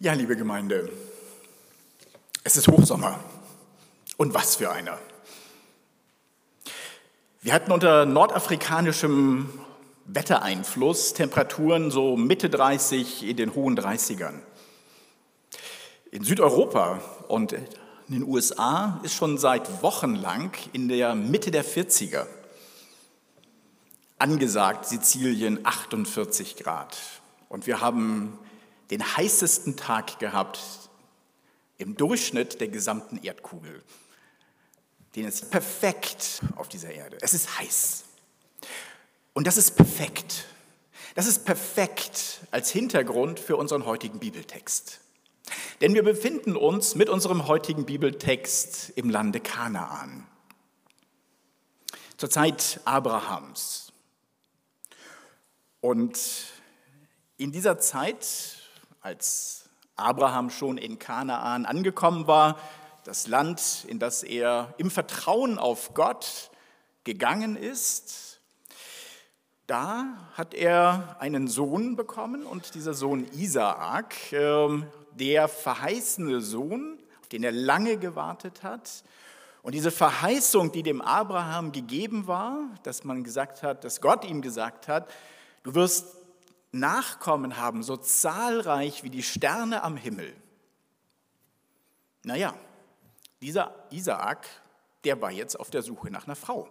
Ja, liebe Gemeinde, es ist Hochsommer. Und was für einer. Wir hatten unter nordafrikanischem Wettereinfluss Temperaturen so Mitte 30 in den hohen 30ern. In Südeuropa und in den USA ist schon seit Wochen lang in der Mitte der 40er angesagt Sizilien 48 Grad. Und wir haben den heißesten Tag gehabt im Durchschnitt der gesamten Erdkugel. Den ist perfekt auf dieser Erde. Es ist heiß. Und das ist perfekt. Das ist perfekt als Hintergrund für unseren heutigen Bibeltext. Denn wir befinden uns mit unserem heutigen Bibeltext im Lande Kanaan. Zur Zeit Abrahams. Und in dieser Zeit als Abraham schon in Kanaan angekommen war, das Land, in das er im Vertrauen auf Gott gegangen ist, da hat er einen Sohn bekommen und dieser Sohn Isaak, ähm, der verheißene Sohn, auf den er lange gewartet hat. Und diese Verheißung, die dem Abraham gegeben war, dass man gesagt hat, dass Gott ihm gesagt hat, du wirst Nachkommen haben, so zahlreich wie die Sterne am Himmel. Naja, dieser Isaak, der war jetzt auf der Suche nach einer Frau.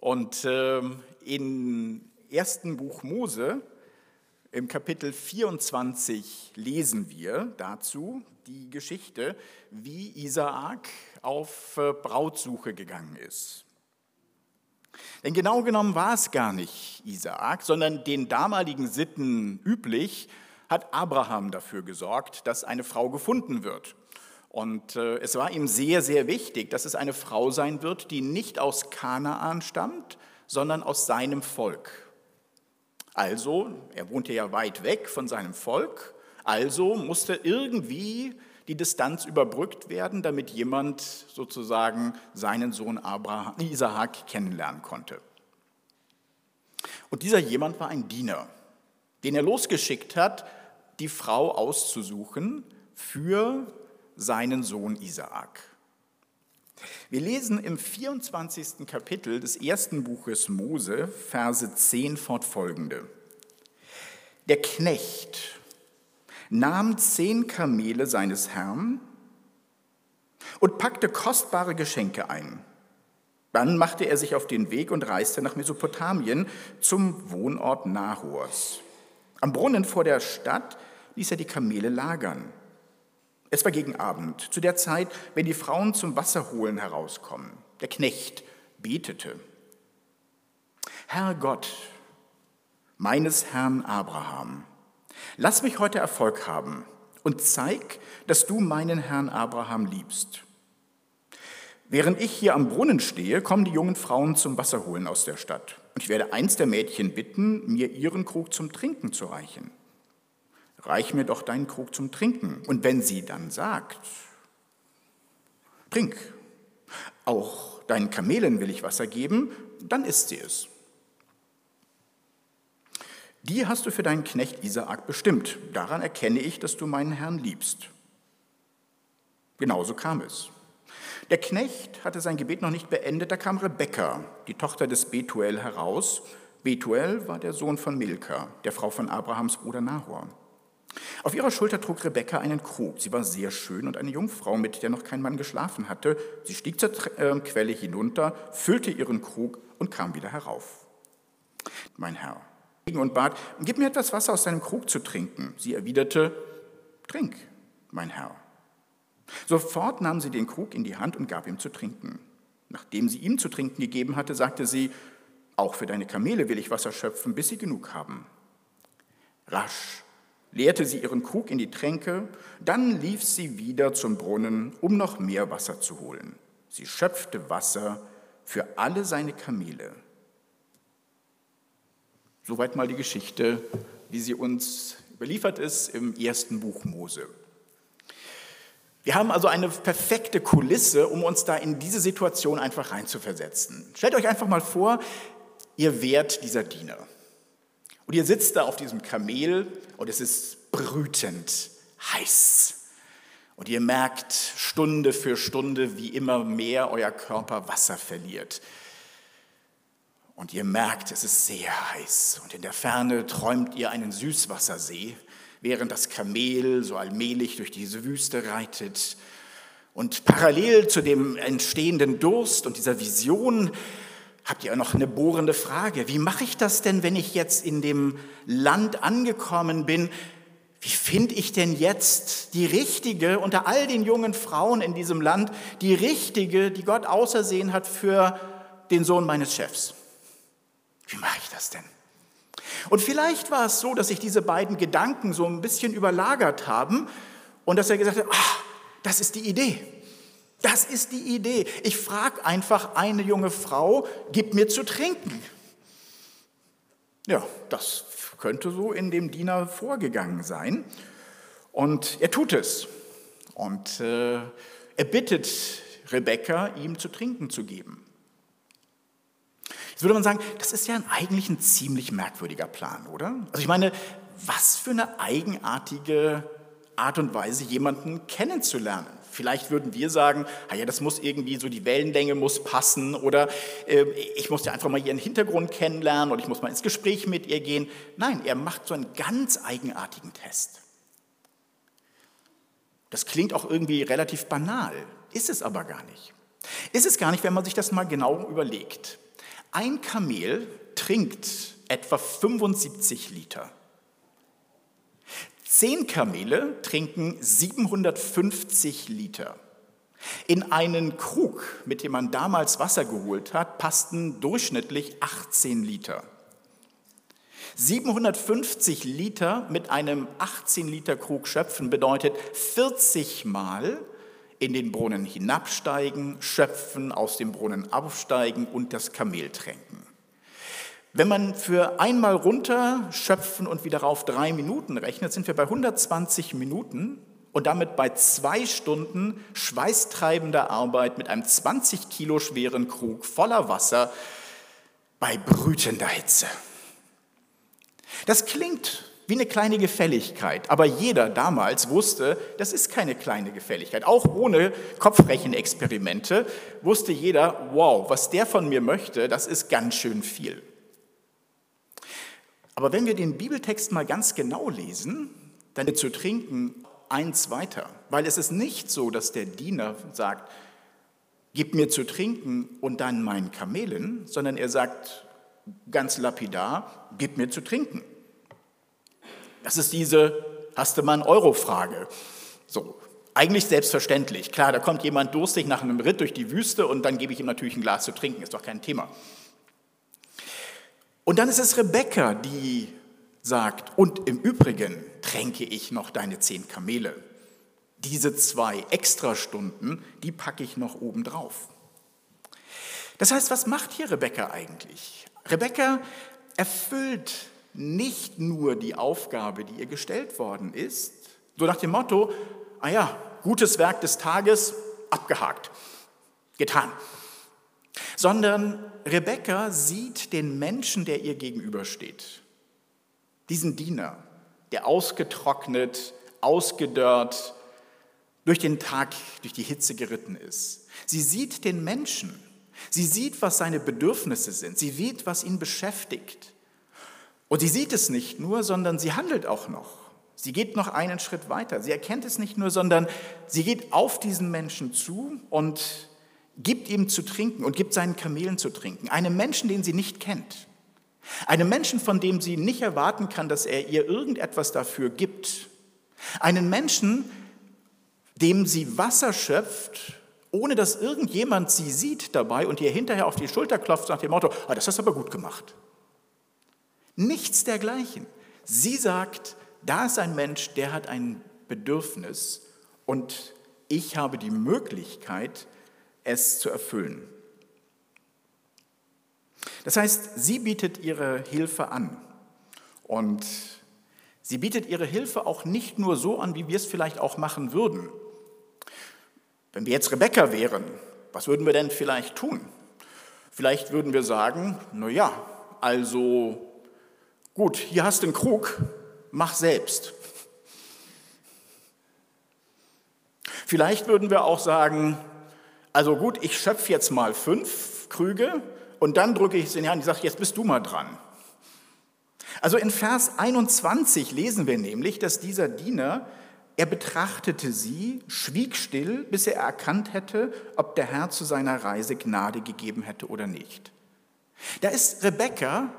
Und äh, im ersten Buch Mose, im Kapitel 24, lesen wir dazu die Geschichte, wie Isaak auf äh, Brautsuche gegangen ist. Denn genau genommen war es gar nicht Isaak, sondern den damaligen Sitten üblich hat Abraham dafür gesorgt, dass eine Frau gefunden wird. Und äh, es war ihm sehr, sehr wichtig, dass es eine Frau sein wird, die nicht aus Kanaan stammt, sondern aus seinem Volk. Also, er wohnte ja weit weg von seinem Volk, also musste irgendwie die Distanz überbrückt werden, damit jemand sozusagen seinen Sohn Abraham, Isaak kennenlernen konnte. Und dieser jemand war ein Diener, den er losgeschickt hat, die Frau auszusuchen für seinen Sohn Isaak. Wir lesen im 24. Kapitel des ersten Buches Mose, Verse 10 fortfolgende. Der Knecht nahm zehn Kamele seines Herrn und packte kostbare Geschenke ein. Dann machte er sich auf den Weg und reiste nach Mesopotamien zum Wohnort Nahors. Am Brunnen vor der Stadt ließ er die Kamele lagern. Es war gegen Abend, zu der Zeit, wenn die Frauen zum Wasserholen herauskommen. Der Knecht betete. Herr Gott, meines Herrn Abraham, Lass mich heute Erfolg haben und zeig, dass du meinen Herrn Abraham liebst. Während ich hier am Brunnen stehe, kommen die jungen Frauen zum Wasserholen aus der Stadt. Und ich werde eins der Mädchen bitten, mir ihren Krug zum Trinken zu reichen. Reich mir doch deinen Krug zum Trinken. Und wenn sie dann sagt, trink, auch deinen Kamelen will ich Wasser geben, dann isst sie es. Die hast du für deinen Knecht Isaak bestimmt. Daran erkenne ich, dass du meinen Herrn liebst. Genauso kam es. Der Knecht hatte sein Gebet noch nicht beendet, da kam Rebekka, die Tochter des Betuel, heraus. Betuel war der Sohn von Milka, der Frau von Abrahams Bruder Nahor. Auf ihrer Schulter trug Rebekka einen Krug. Sie war sehr schön und eine Jungfrau, mit der noch kein Mann geschlafen hatte. Sie stieg zur äh, Quelle hinunter, füllte ihren Krug und kam wieder herauf. Mein Herr, und bat, gib mir etwas Wasser aus deinem Krug zu trinken. Sie erwiderte, trink, mein Herr. Sofort nahm sie den Krug in die Hand und gab ihm zu trinken. Nachdem sie ihm zu trinken gegeben hatte, sagte sie, auch für deine Kamele will ich Wasser schöpfen, bis sie genug haben. Rasch leerte sie ihren Krug in die Tränke, dann lief sie wieder zum Brunnen, um noch mehr Wasser zu holen. Sie schöpfte Wasser für alle seine Kamele Soweit mal die Geschichte, wie sie uns überliefert ist im ersten Buch Mose. Wir haben also eine perfekte Kulisse, um uns da in diese Situation einfach reinzuversetzen. Stellt euch einfach mal vor, ihr wärt dieser Diener. Und ihr sitzt da auf diesem Kamel und es ist brütend heiß. Und ihr merkt Stunde für Stunde, wie immer mehr euer Körper Wasser verliert. Und ihr merkt, es ist sehr heiß. Und in der Ferne träumt ihr einen Süßwassersee, während das Kamel so allmählich durch diese Wüste reitet. Und parallel zu dem entstehenden Durst und dieser Vision habt ihr noch eine bohrende Frage. Wie mache ich das denn, wenn ich jetzt in dem Land angekommen bin, wie finde ich denn jetzt die richtige unter all den jungen Frauen in diesem Land, die richtige, die Gott ausersehen hat für den Sohn meines Chefs? Wie mache ich das denn? Und vielleicht war es so, dass sich diese beiden Gedanken so ein bisschen überlagert haben und dass er gesagt hat, ach, das ist die Idee. Das ist die Idee. Ich frage einfach eine junge Frau, gib mir zu trinken. Ja, das könnte so in dem Diener vorgegangen sein. Und er tut es. Und äh, er bittet Rebekka, ihm zu trinken zu geben. Jetzt würde man sagen, das ist ja eigentlich ein ziemlich merkwürdiger Plan, oder? Also ich meine, was für eine eigenartige Art und Weise, jemanden kennenzulernen. Vielleicht würden wir sagen, ah ja, das muss irgendwie so, die Wellenlänge muss passen oder äh, ich muss ja einfach mal ihren Hintergrund kennenlernen oder ich muss mal ins Gespräch mit ihr gehen. Nein, er macht so einen ganz eigenartigen Test. Das klingt auch irgendwie relativ banal, ist es aber gar nicht. Ist es gar nicht, wenn man sich das mal genau überlegt. Ein Kamel trinkt etwa 75 Liter. Zehn Kamele trinken 750 Liter. In einen Krug, mit dem man damals Wasser geholt hat, passten durchschnittlich 18 Liter. 750 Liter mit einem 18 Liter Krug schöpfen bedeutet 40 Mal in den Brunnen hinabsteigen, schöpfen, aus dem Brunnen aufsteigen und das Kamel tränken. Wenn man für einmal runter schöpfen und wieder auf drei Minuten rechnet, sind wir bei 120 Minuten und damit bei zwei Stunden schweißtreibender Arbeit mit einem 20 Kilo schweren Krug voller Wasser bei brütender Hitze. Das klingt wie eine kleine Gefälligkeit, aber jeder damals wusste, das ist keine kleine Gefälligkeit. Auch ohne Kopfrechenexperimente wusste jeder, wow, was der von mir möchte, das ist ganz schön viel. Aber wenn wir den Bibeltext mal ganz genau lesen, dann zu trinken eins weiter, weil es ist nicht so, dass der Diener sagt, gib mir zu trinken und dann meinen Kamelen, sondern er sagt ganz lapidar, gib mir zu trinken. Das ist diese hast du mal einen Euro-Frage. So, eigentlich selbstverständlich. Klar, da kommt jemand durstig nach einem Ritt durch die Wüste und dann gebe ich ihm natürlich ein Glas zu trinken, ist doch kein Thema. Und dann ist es Rebekka, die sagt, und im Übrigen tränke ich noch deine zehn Kamele. Diese zwei Extrastunden, die packe ich noch oben drauf. Das heißt, was macht hier Rebekka eigentlich? Rebekka erfüllt nicht nur die Aufgabe, die ihr gestellt worden ist, so nach dem Motto, ah ja, gutes Werk des Tages, abgehakt, getan sondern Rebekka sieht den Menschen, der ihr gegenübersteht. Diesen Diener, der ausgetrocknet, ausgedörrt, durch den Tag, durch die Hitze geritten ist. Sie sieht den Menschen. Sie sieht, was seine Bedürfnisse sind. Sie sieht, was ihn beschäftigt. Und sie sieht es nicht nur, sondern sie handelt auch noch. Sie geht noch einen Schritt weiter. Sie erkennt es nicht nur, sondern sie geht auf diesen Menschen zu und gibt ihm zu trinken und gibt seinen Kamelen zu trinken. Einem Menschen, den sie nicht kennt. Einem Menschen, von dem sie nicht erwarten kann, dass er ihr irgendetwas dafür gibt. Einen Menschen, dem sie Wasser schöpft, ohne dass irgendjemand sie sieht dabei und ihr hinterher auf die Schulter klopft nach dem Motto, ah, das hast du aber gut gemacht. Nichts dergleichen. Sie sagt, da ist ein Mensch, der hat ein Bedürfnis und ich habe die Möglichkeit, es zu erfüllen. Das heißt, sie bietet ihre Hilfe an. Und sie bietet ihre Hilfe auch nicht nur so an, wie wir es vielleicht auch machen würden. Wenn wir jetzt Rebecca wären, was würden wir denn vielleicht tun? Vielleicht würden wir sagen, na ja, also gut, hier hast du einen Krug, mach selbst. Vielleicht würden wir auch sagen, also gut, ich schöpfe jetzt mal fünf Krüge und dann drücke ich es in die Hand und sage, jetzt bist du mal dran. Also in Vers 21 lesen wir nämlich, dass dieser Diener, er betrachtete sie, schwieg still, bis er erkannt hätte, ob der Herr zu seiner Reise Gnade gegeben hätte oder nicht. Da ist Rebekka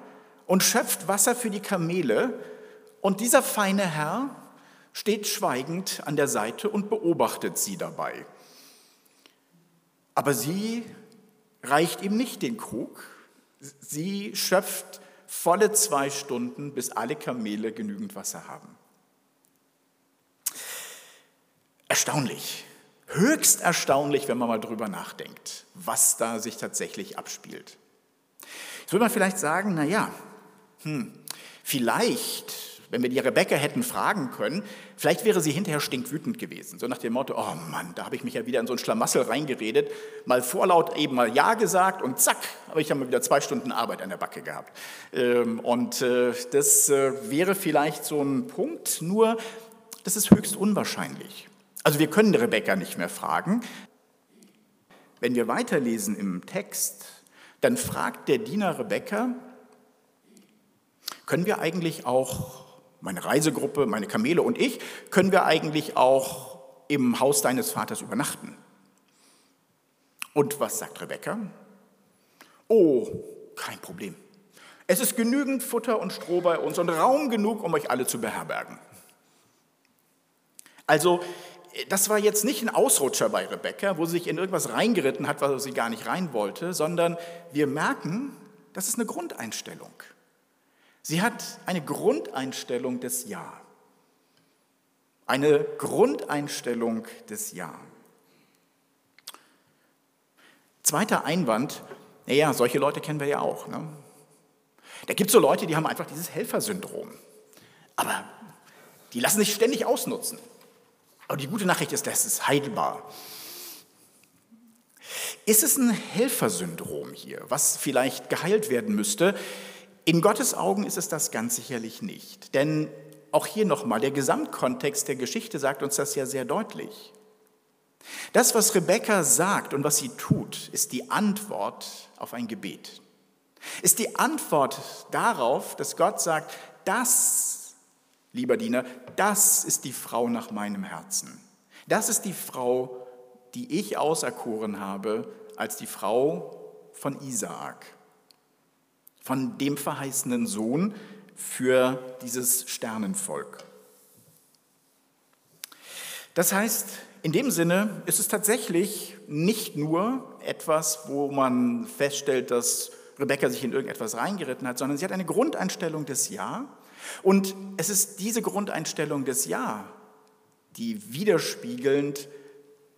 und schöpft Wasser für die Kamele und dieser feine Herr steht schweigend an der Seite und beobachtet sie dabei. Aber sie reicht ihm nicht den Krug, sie schöpft volle zwei Stunden, bis alle Kamele genügend Wasser haben. Erstaunlich, höchst erstaunlich, wenn man mal drüber nachdenkt, was da sich tatsächlich abspielt. Jetzt würde man vielleicht sagen, na ja, hm, vielleicht wenn wir die Rebecca hätten fragen können, vielleicht wäre sie hinterher stinkwütend gewesen. So nach dem Motto, oh Mann, da habe ich mich ja wieder in so ein Schlamassel reingeredet, mal vorlaut eben mal Ja gesagt und zack, habe ich dann mal wieder zwei Stunden Arbeit an der Backe gehabt. Ähm, und äh, das äh, wäre vielleicht so ein Punkt, nur das ist höchst unwahrscheinlich. Also wir können Rebecca nicht mehr fragen. Wenn wir weiterlesen im Text, dann fragt der Diener Rebecca, können wir eigentlich auch meine Reisegruppe, meine Kamele und ich, können wir eigentlich auch im Haus deines Vaters übernachten. Und was sagt Rebecca? Oh, kein Problem. Es ist genügend Futter und Stroh bei uns und Raum genug, um euch alle zu beherbergen. Also, das war jetzt nicht ein Ausrutscher bei Rebecca, wo sie sich in irgendwas reingeritten hat, was sie gar nicht rein wollte, sondern wir merken, das ist eine Grundeinstellung. Sie hat eine Grundeinstellung des Ja. Eine Grundeinstellung des Ja. Zweiter Einwand, naja, solche Leute kennen wir ja auch. Ne? Da gibt es so Leute, die haben einfach dieses Helfersyndrom. Aber die lassen sich ständig ausnutzen. Aber die gute Nachricht ist, das ist heilbar. Ist es ein Helfersyndrom hier, was vielleicht geheilt werden müsste? In Gottes Augen ist es das ganz sicherlich nicht. Denn auch hier nochmal, der Gesamtkontext der Geschichte sagt uns das ja sehr deutlich. Das, was Rebekka sagt und was sie tut, ist die Antwort auf ein Gebet. Ist die Antwort darauf, dass Gott sagt, das, lieber Diener, das ist die Frau nach meinem Herzen. Das ist die Frau, die ich auserkoren habe als die Frau von Isaak von dem verheißenen Sohn für dieses Sternenvolk. Das heißt, in dem Sinne ist es tatsächlich nicht nur etwas, wo man feststellt, dass Rebecca sich in irgendetwas reingeritten hat, sondern sie hat eine Grundeinstellung des Ja. Und es ist diese Grundeinstellung des Ja, die widerspiegelnd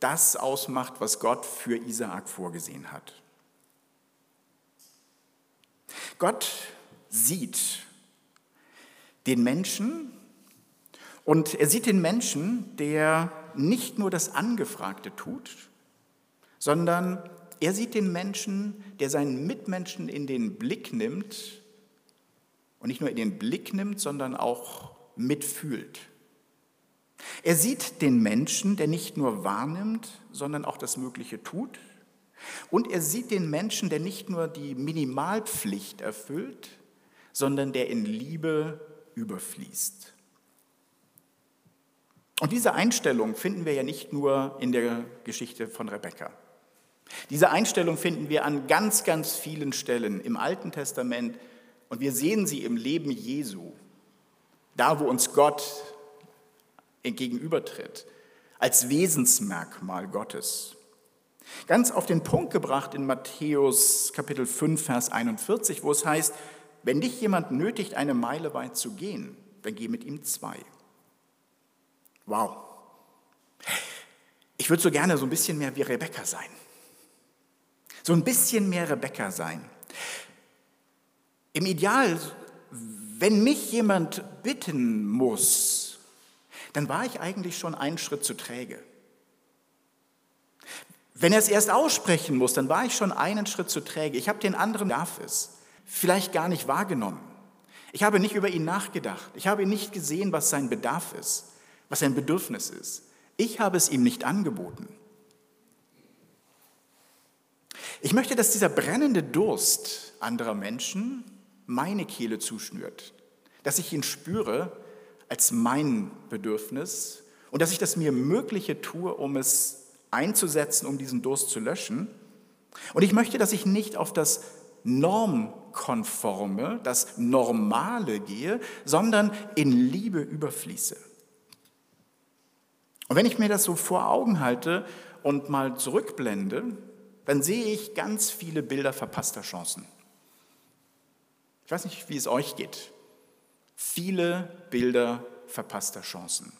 das ausmacht, was Gott für Isaak vorgesehen hat. Gott sieht den Menschen und er sieht den Menschen, der nicht nur das Angefragte tut, sondern er sieht den Menschen, der seinen Mitmenschen in den Blick nimmt und nicht nur in den Blick nimmt, sondern auch mitfühlt. Er sieht den Menschen, der nicht nur wahrnimmt, sondern auch das Mögliche tut und er sieht den Menschen, der nicht nur die Minimalpflicht erfüllt, sondern der in Liebe überfließt. Und diese Einstellung finden wir ja nicht nur in der Geschichte von Rebekka. Diese Einstellung finden wir an ganz, ganz vielen Stellen im Alten Testament und wir sehen sie im Leben Jesu, da wo uns Gott entgegenübertritt, als Wesensmerkmal Gottes. Ganz auf den Punkt gebracht in Matthäus Kapitel 5, Vers 41, wo es heißt, wenn dich jemand nötigt, eine Meile weit zu gehen, dann geh mit ihm zwei. Wow. Ich würde so gerne so ein bisschen mehr wie Rebecca sein. So ein bisschen mehr Rebecca sein. Im Ideal, wenn mich jemand bitten muss, dann war ich eigentlich schon einen Schritt zu träge. Wenn er es erst aussprechen muss, dann war ich schon einen Schritt zu träge. Ich habe den anderen darf es vielleicht gar nicht wahrgenommen. Ich habe nicht über ihn nachgedacht. Ich habe nicht gesehen, was sein Bedarf ist, was sein Bedürfnis ist. Ich habe es ihm nicht angeboten. Ich möchte, dass dieser brennende Durst anderer Menschen meine Kehle zuschnürt, dass ich ihn spüre als mein Bedürfnis und dass ich das mir Mögliche tue, um es einzusetzen, um diesen Durst zu löschen. Und ich möchte, dass ich nicht auf das Normkonforme, das Normale gehe, sondern in Liebe überfließe. Und wenn ich mir das so vor Augen halte und mal zurückblende, dann sehe ich ganz viele Bilder verpasster Chancen. Ich weiß nicht, wie es euch geht. Viele Bilder verpasster Chancen.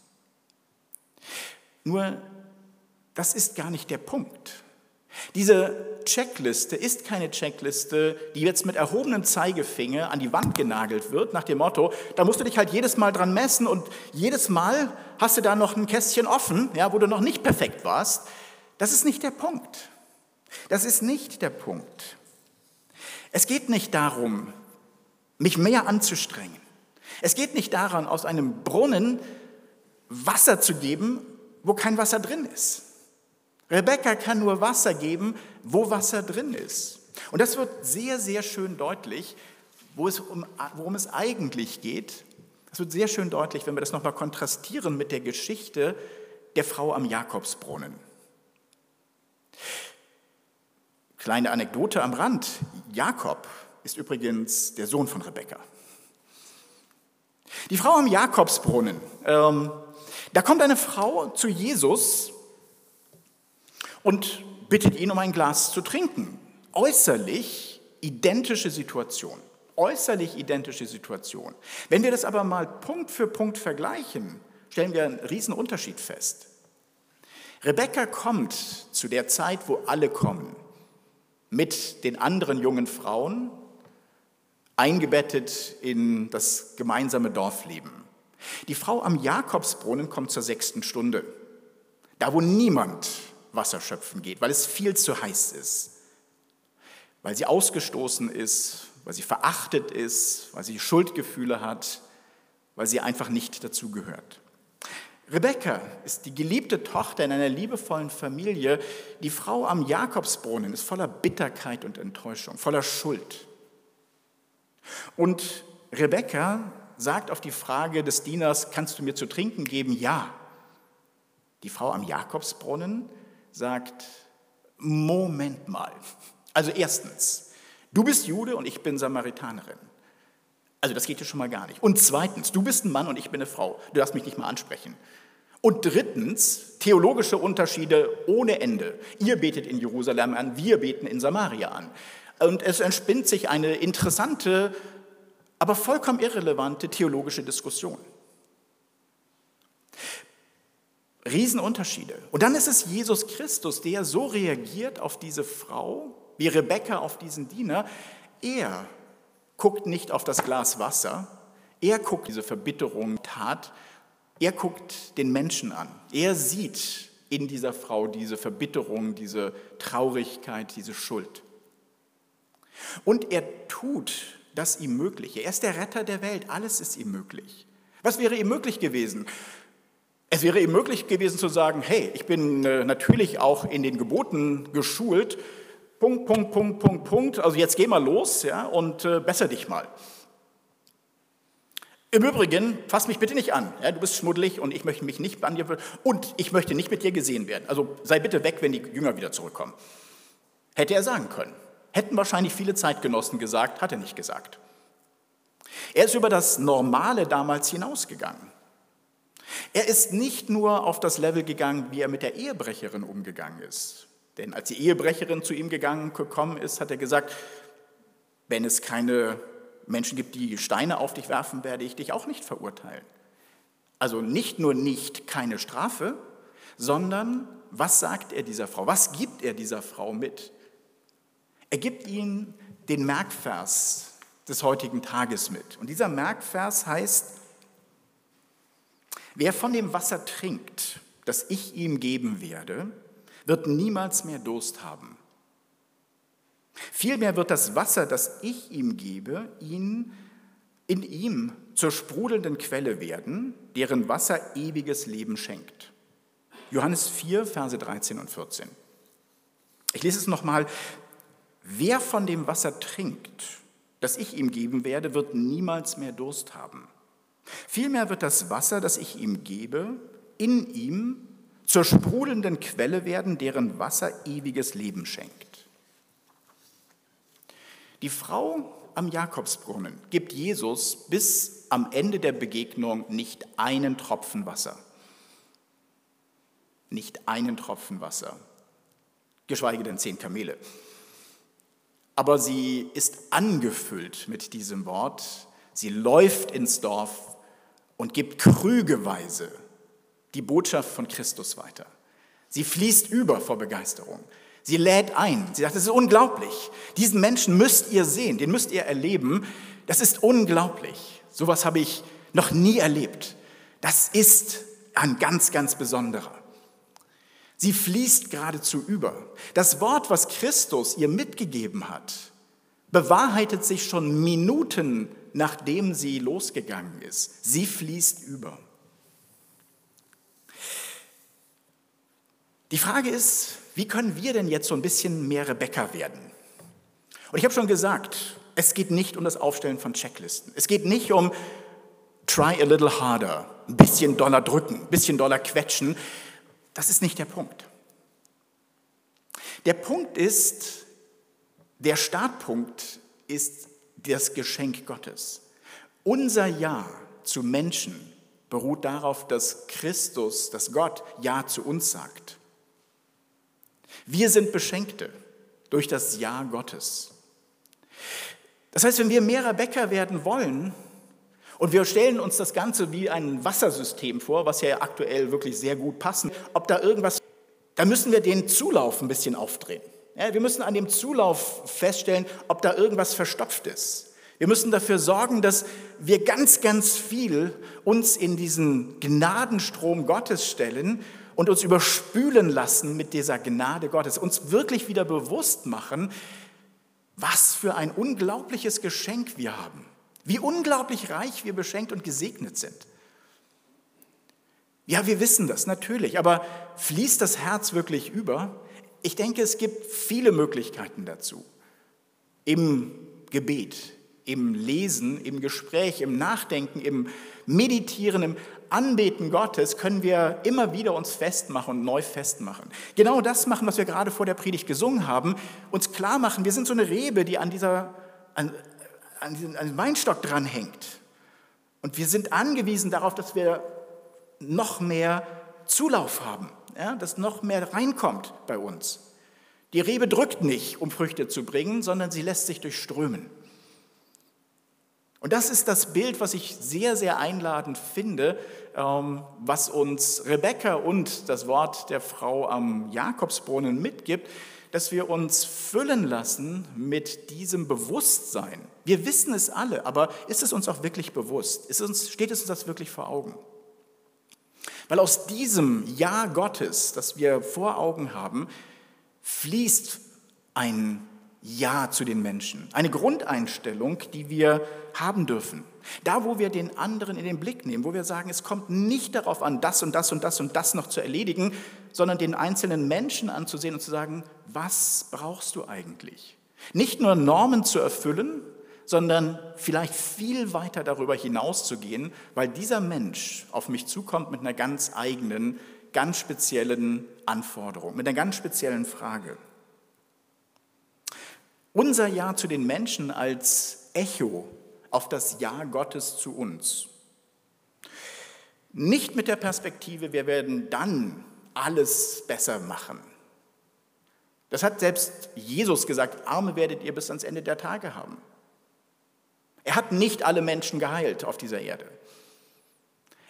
Nur, das ist gar nicht der Punkt. Diese Checkliste ist keine Checkliste, die jetzt mit erhobenem Zeigefinger an die Wand genagelt wird, nach dem Motto, da musst du dich halt jedes Mal dran messen und jedes Mal hast du da noch ein Kästchen offen, ja, wo du noch nicht perfekt warst. Das ist nicht der Punkt. Das ist nicht der Punkt. Es geht nicht darum, mich mehr anzustrengen. Es geht nicht daran, aus einem Brunnen Wasser zu geben, wo kein Wasser drin ist. Rebecca kann nur Wasser geben, wo Wasser drin ist. Und das wird sehr, sehr schön deutlich, wo es um, worum es eigentlich geht. Das wird sehr schön deutlich, wenn wir das nochmal kontrastieren mit der Geschichte der Frau am Jakobsbrunnen. Kleine Anekdote am Rand. Jakob ist übrigens der Sohn von Rebekka. Die Frau am Jakobsbrunnen. Ähm, da kommt eine Frau zu Jesus und bittet ihn um ein Glas zu trinken. Äußerlich identische Situation. Äußerlich identische Situation. Wenn wir das aber mal Punkt für Punkt vergleichen, stellen wir einen riesen Unterschied fest. Rebekka kommt zu der Zeit, wo alle kommen mit den anderen jungen Frauen, eingebettet in das gemeinsame Dorfleben. Die Frau am Jakobsbrunnen kommt zur sechsten Stunde, da wo niemand Wasser schöpfen geht, weil es viel zu heiß ist, weil sie ausgestoßen ist, weil sie verachtet ist, weil sie Schuldgefühle hat, weil sie einfach nicht dazugehört. Rebecca ist die geliebte Tochter in einer liebevollen Familie. Die Frau am Jakobsbrunnen ist voller Bitterkeit und Enttäuschung, voller Schuld. Und Rebecca sagt auf die Frage des Dieners, kannst du mir zu trinken geben? Ja. Die Frau am Jakobsbrunnen sagt, Moment mal. Also erstens, du bist Jude und ich bin Samaritanerin. Also das geht ja schon mal gar nicht. Und zweitens, du bist ein Mann und ich bin eine Frau. Du darfst mich nicht mal ansprechen. Und drittens, theologische Unterschiede ohne Ende. Ihr betet in Jerusalem an, wir beten in Samaria an. Und es entspinnt sich eine interessante, aber vollkommen irrelevante theologische Diskussion. Riesenunterschiede. Und dann ist es Jesus Christus, der so reagiert auf diese Frau, wie Rebekka auf diesen Diener. Er guckt nicht auf das Glas Wasser, er guckt diese Verbitterung Tat, er guckt den Menschen an. Er sieht in dieser Frau diese Verbitterung, diese Traurigkeit, diese Schuld. Und er tut das ihm Mögliche. Er ist der Retter der Welt. Alles ist ihm möglich. Was wäre ihm möglich gewesen? Es wäre ihm möglich gewesen zu sagen, hey, ich bin äh, natürlich auch in den Geboten geschult. Punkt, Punkt, Punkt, Punkt, Punkt. Also jetzt geh mal los ja, und äh, besser dich mal. Im Übrigen, fass mich bitte nicht an. Ja, du bist schmuddelig und ich möchte mich nicht an dir und ich möchte nicht mit dir gesehen werden. Also sei bitte weg, wenn die Jünger wieder zurückkommen. Hätte er sagen können. Hätten wahrscheinlich viele Zeitgenossen gesagt, hat er nicht gesagt. Er ist über das Normale damals hinausgegangen. Er ist nicht nur auf das Level gegangen, wie er mit der Ehebrecherin umgegangen ist. Denn als die Ehebrecherin zu ihm gegangen gekommen ist, hat er gesagt, wenn es keine Menschen gibt, die Steine auf dich werfen, werde ich dich auch nicht verurteilen. Also nicht nur nicht keine Strafe, sondern was sagt er dieser Frau? Was gibt er dieser Frau mit? Er gibt ihnen den Merkvers des heutigen Tages mit. Und dieser Merkvers heißt, wer von dem Wasser trinkt, das ich ihm geben werde, wird niemals mehr Durst haben. Vielmehr wird das Wasser, das ich ihm gebe, ihn in ihm zur sprudelnden Quelle werden, deren Wasser ewiges Leben schenkt. Johannes 4, Verse 13 und 14. Ich lese es nochmal. Wer von dem Wasser trinkt, das ich ihm geben werde, wird niemals mehr Durst haben. Vielmehr wird das Wasser, das ich ihm gebe, in ihm zur sprudelnden Quelle werden, deren Wasser ewiges Leben schenkt. Die Frau am Jakobsbrunnen gibt Jesus bis am Ende der Begegnung nicht einen Tropfen Wasser. Nicht einen Tropfen Wasser, geschweige denn zehn Kamele. Aber sie ist angefüllt mit diesem Wort. Sie läuft ins Dorf und gibt krügeweise die Botschaft von Christus weiter. Sie fließt über vor Begeisterung. Sie lädt ein. Sie sagt, das ist unglaublich. Diesen Menschen müsst ihr sehen, den müsst ihr erleben. Das ist unglaublich. Sowas habe ich noch nie erlebt. Das ist ein ganz, ganz besonderer. Sie fließt geradezu über. Das Wort, was Christus ihr mitgegeben hat, bewahrheitet sich schon Minuten, nachdem sie losgegangen ist. Sie fließt über. Die Frage ist, wie können wir denn jetzt so ein bisschen mehr Rebecca werden? Und ich habe schon gesagt, es geht nicht um das Aufstellen von Checklisten. Es geht nicht um try a little harder, ein bisschen doller drücken, ein bisschen doller quetschen. Das ist nicht der Punkt. Der Punkt ist, der Startpunkt ist das Geschenk Gottes. Unser Ja zu Menschen beruht darauf, dass Christus, dass Gott Ja zu uns sagt. Wir sind Beschenkte durch das Ja Gottes. Das heißt, wenn wir mehrer Bäcker werden wollen, und wir stellen uns das Ganze wie ein Wassersystem vor, was ja aktuell wirklich sehr gut passt, ob da irgendwas, da müssen wir den Zulauf ein bisschen aufdrehen. Ja, wir müssen an dem Zulauf feststellen, ob da irgendwas verstopft ist. Wir müssen dafür sorgen, dass wir ganz, ganz viel uns in diesen Gnadenstrom Gottes stellen und uns überspülen lassen mit dieser Gnade Gottes, uns wirklich wieder bewusst machen, was für ein unglaubliches Geschenk wir haben, wie unglaublich reich wir beschenkt und gesegnet sind. Ja, wir wissen das natürlich, aber fließt das Herz wirklich über? Ich denke, es gibt viele Möglichkeiten dazu. Im Gebet, im Lesen, im Gespräch, im Nachdenken, im Meditieren, im Anbeten Gottes können wir immer wieder uns festmachen und neu festmachen. Genau das machen, was wir gerade vor der Predigt gesungen haben, uns klar machen, wir sind so eine Rebe, die an, dieser, an, an diesem Weinstock dranhängt. Und wir sind angewiesen darauf, dass wir noch mehr Zulauf haben, ja, dass noch mehr reinkommt bei uns. Die Rebe drückt nicht, um Früchte zu bringen, sondern sie lässt sich durchströmen. Und das ist das Bild, was ich sehr, sehr einladend finde, ähm, was uns Rebecca und das Wort der Frau am Jakobsbrunnen mitgibt, dass wir uns füllen lassen mit diesem Bewusstsein. Wir wissen es alle, aber ist es uns auch wirklich bewusst? Es uns, steht es uns das wirklich vor Augen? Weil aus diesem Ja Gottes, das wir vor Augen haben, fließt ein ja zu den Menschen. Eine Grundeinstellung, die wir haben dürfen. Da, wo wir den anderen in den Blick nehmen, wo wir sagen, es kommt nicht darauf an, das und das und das und das noch zu erledigen, sondern den einzelnen Menschen anzusehen und zu sagen, was brauchst du eigentlich? Nicht nur Normen zu erfüllen, sondern vielleicht viel weiter darüber hinaus zu gehen, weil dieser Mensch auf mich zukommt mit einer ganz eigenen, ganz speziellen Anforderung, mit einer ganz speziellen Frage. Unser Ja zu den Menschen als Echo auf das Ja Gottes zu uns. Nicht mit der Perspektive, wir werden dann alles besser machen. Das hat selbst Jesus gesagt, Arme werdet ihr bis ans Ende der Tage haben. Er hat nicht alle Menschen geheilt auf dieser Erde.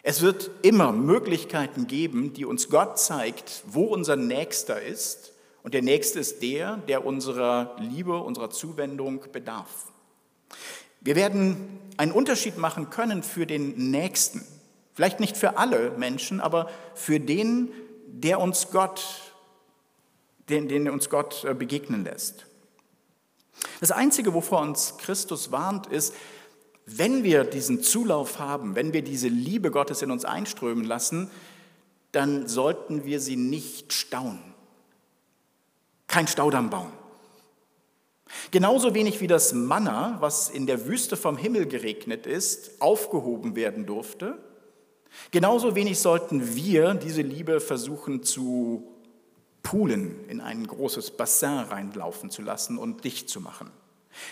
Es wird immer Möglichkeiten geben, die uns Gott zeigt, wo unser Nächster ist und der nächste ist der, der unserer Liebe, unserer Zuwendung bedarf. Wir werden einen Unterschied machen können für den Nächsten. Vielleicht nicht für alle Menschen, aber für den, der uns Gott, den, den uns Gott äh, begegnen lässt. Das Einzige, wovor uns Christus warnt, ist, wenn wir diesen Zulauf haben, wenn wir diese Liebe Gottes in uns einströmen lassen, dann sollten wir sie nicht stauen. Kein Staudamm bauen. Genauso wenig wie das Manna, was in der Wüste vom Himmel geregnet ist, aufgehoben werden durfte, genauso wenig sollten wir diese Liebe versuchen zu poolen, in ein großes Bassin reinlaufen zu lassen und dicht zu machen.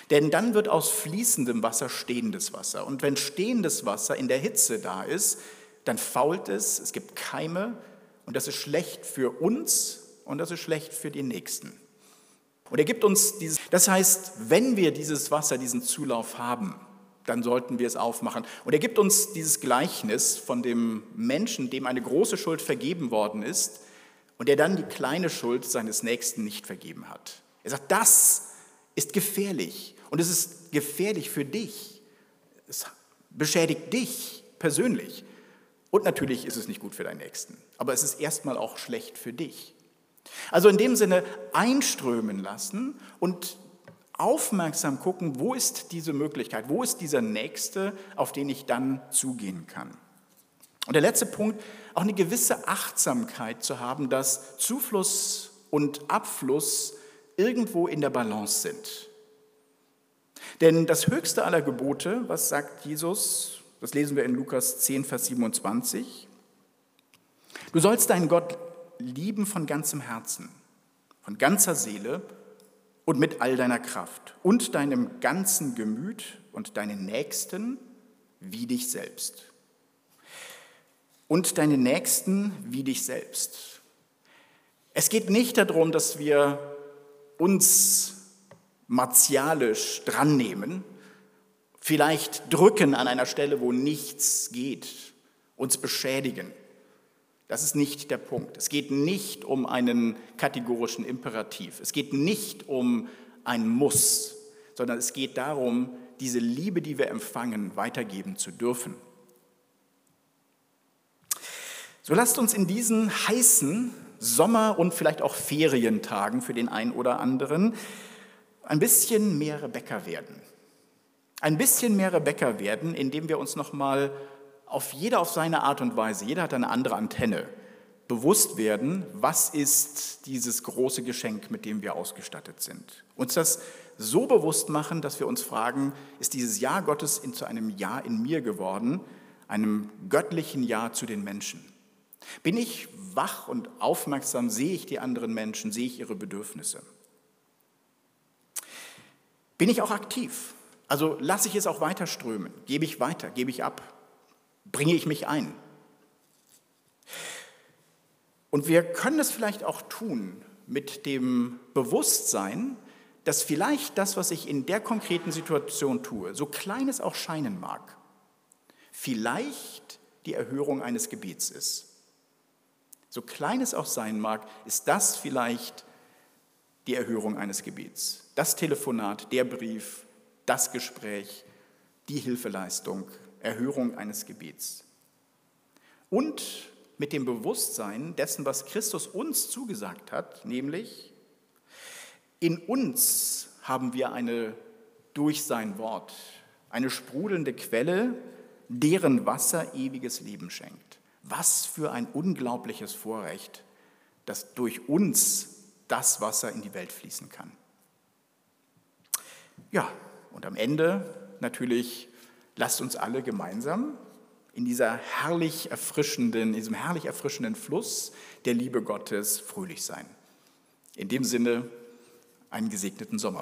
Denn dann wird aus fließendem Wasser stehendes Wasser. Und wenn stehendes Wasser in der Hitze da ist, dann fault es, es gibt Keime und das ist schlecht für uns und das ist schlecht für die Nächsten. Und er gibt uns dieses, das heißt, wenn wir dieses Wasser, diesen Zulauf haben, dann sollten wir es aufmachen. Und er gibt uns dieses Gleichnis von dem Menschen, dem eine große Schuld vergeben worden ist und der dann die kleine Schuld seines Nächsten nicht vergeben hat. Er sagt, das ist gefährlich und es ist gefährlich für dich. Es beschädigt dich persönlich. Und natürlich ist es nicht gut für deinen Nächsten, aber es ist erstmal auch schlecht für dich. Also in dem Sinne einströmen lassen und aufmerksam gucken, wo ist diese Möglichkeit, wo ist dieser Nächste, auf den ich dann zugehen kann. Und der letzte Punkt, auch eine gewisse Achtsamkeit zu haben, dass Zufluss und Abfluss irgendwo in der Balance sind. Denn das höchste aller Gebote, was sagt Jesus, das lesen wir in Lukas 10, Vers 27, du sollst deinen Gott lieben von ganzem Herzen, von ganzer Seele und mit all deiner Kraft und deinem ganzen Gemüt und deinen Nächsten wie dich selbst. Und deine Nächsten wie dich selbst. Es geht nicht darum, dass wir uns martialisch drannehmen, vielleicht drücken an einer Stelle, wo nichts geht, uns beschädigen das ist nicht der Punkt. Es geht nicht um einen kategorischen Imperativ. Es geht nicht um ein Muss, sondern es geht darum, diese Liebe, die wir empfangen, weitergeben zu dürfen. So lasst uns in diesen heißen Sommer- und vielleicht auch Ferientagen für den einen oder anderen ein bisschen mehr Rebecca werden. Ein bisschen mehr Rebecca werden, indem wir uns nochmal auf jeder auf seine Art und Weise, jeder hat eine andere Antenne, bewusst werden, was ist dieses große Geschenk, mit dem wir ausgestattet sind. Uns das so bewusst machen, dass wir uns fragen, ist dieses Ja Gottes zu einem Ja in mir geworden, einem göttlichen Ja zu den Menschen? Bin ich wach und aufmerksam, sehe ich die anderen Menschen, sehe ich ihre Bedürfnisse? Bin ich auch aktiv? Also lasse ich es auch weiter strömen? Gebe ich weiter? Gebe ich ab? bringe ich mich ein. Und wir können es vielleicht auch tun mit dem Bewusstsein, dass vielleicht das, was ich in der konkreten Situation tue, so klein es auch scheinen mag, vielleicht die Erhörung eines Gebets ist. So klein es auch sein mag, ist das vielleicht die Erhörung eines Gebets. Das Telefonat, der Brief, das Gespräch, die Hilfeleistung, Erhörung eines Gebets. Und mit dem Bewusstsein dessen, was Christus uns zugesagt hat, nämlich in uns haben wir eine durch sein Wort, eine sprudelnde Quelle, deren Wasser ewiges Leben schenkt. Was für ein unglaubliches Vorrecht, dass durch uns das Wasser in die Welt fließen kann. Ja, und am Ende natürlich lasst uns alle gemeinsam in dieser herrlich erfrischenden, in diesem herrlich erfrischenden Fluss der Liebe Gottes fröhlich sein. In dem Sinne einen gesegneten Sommer.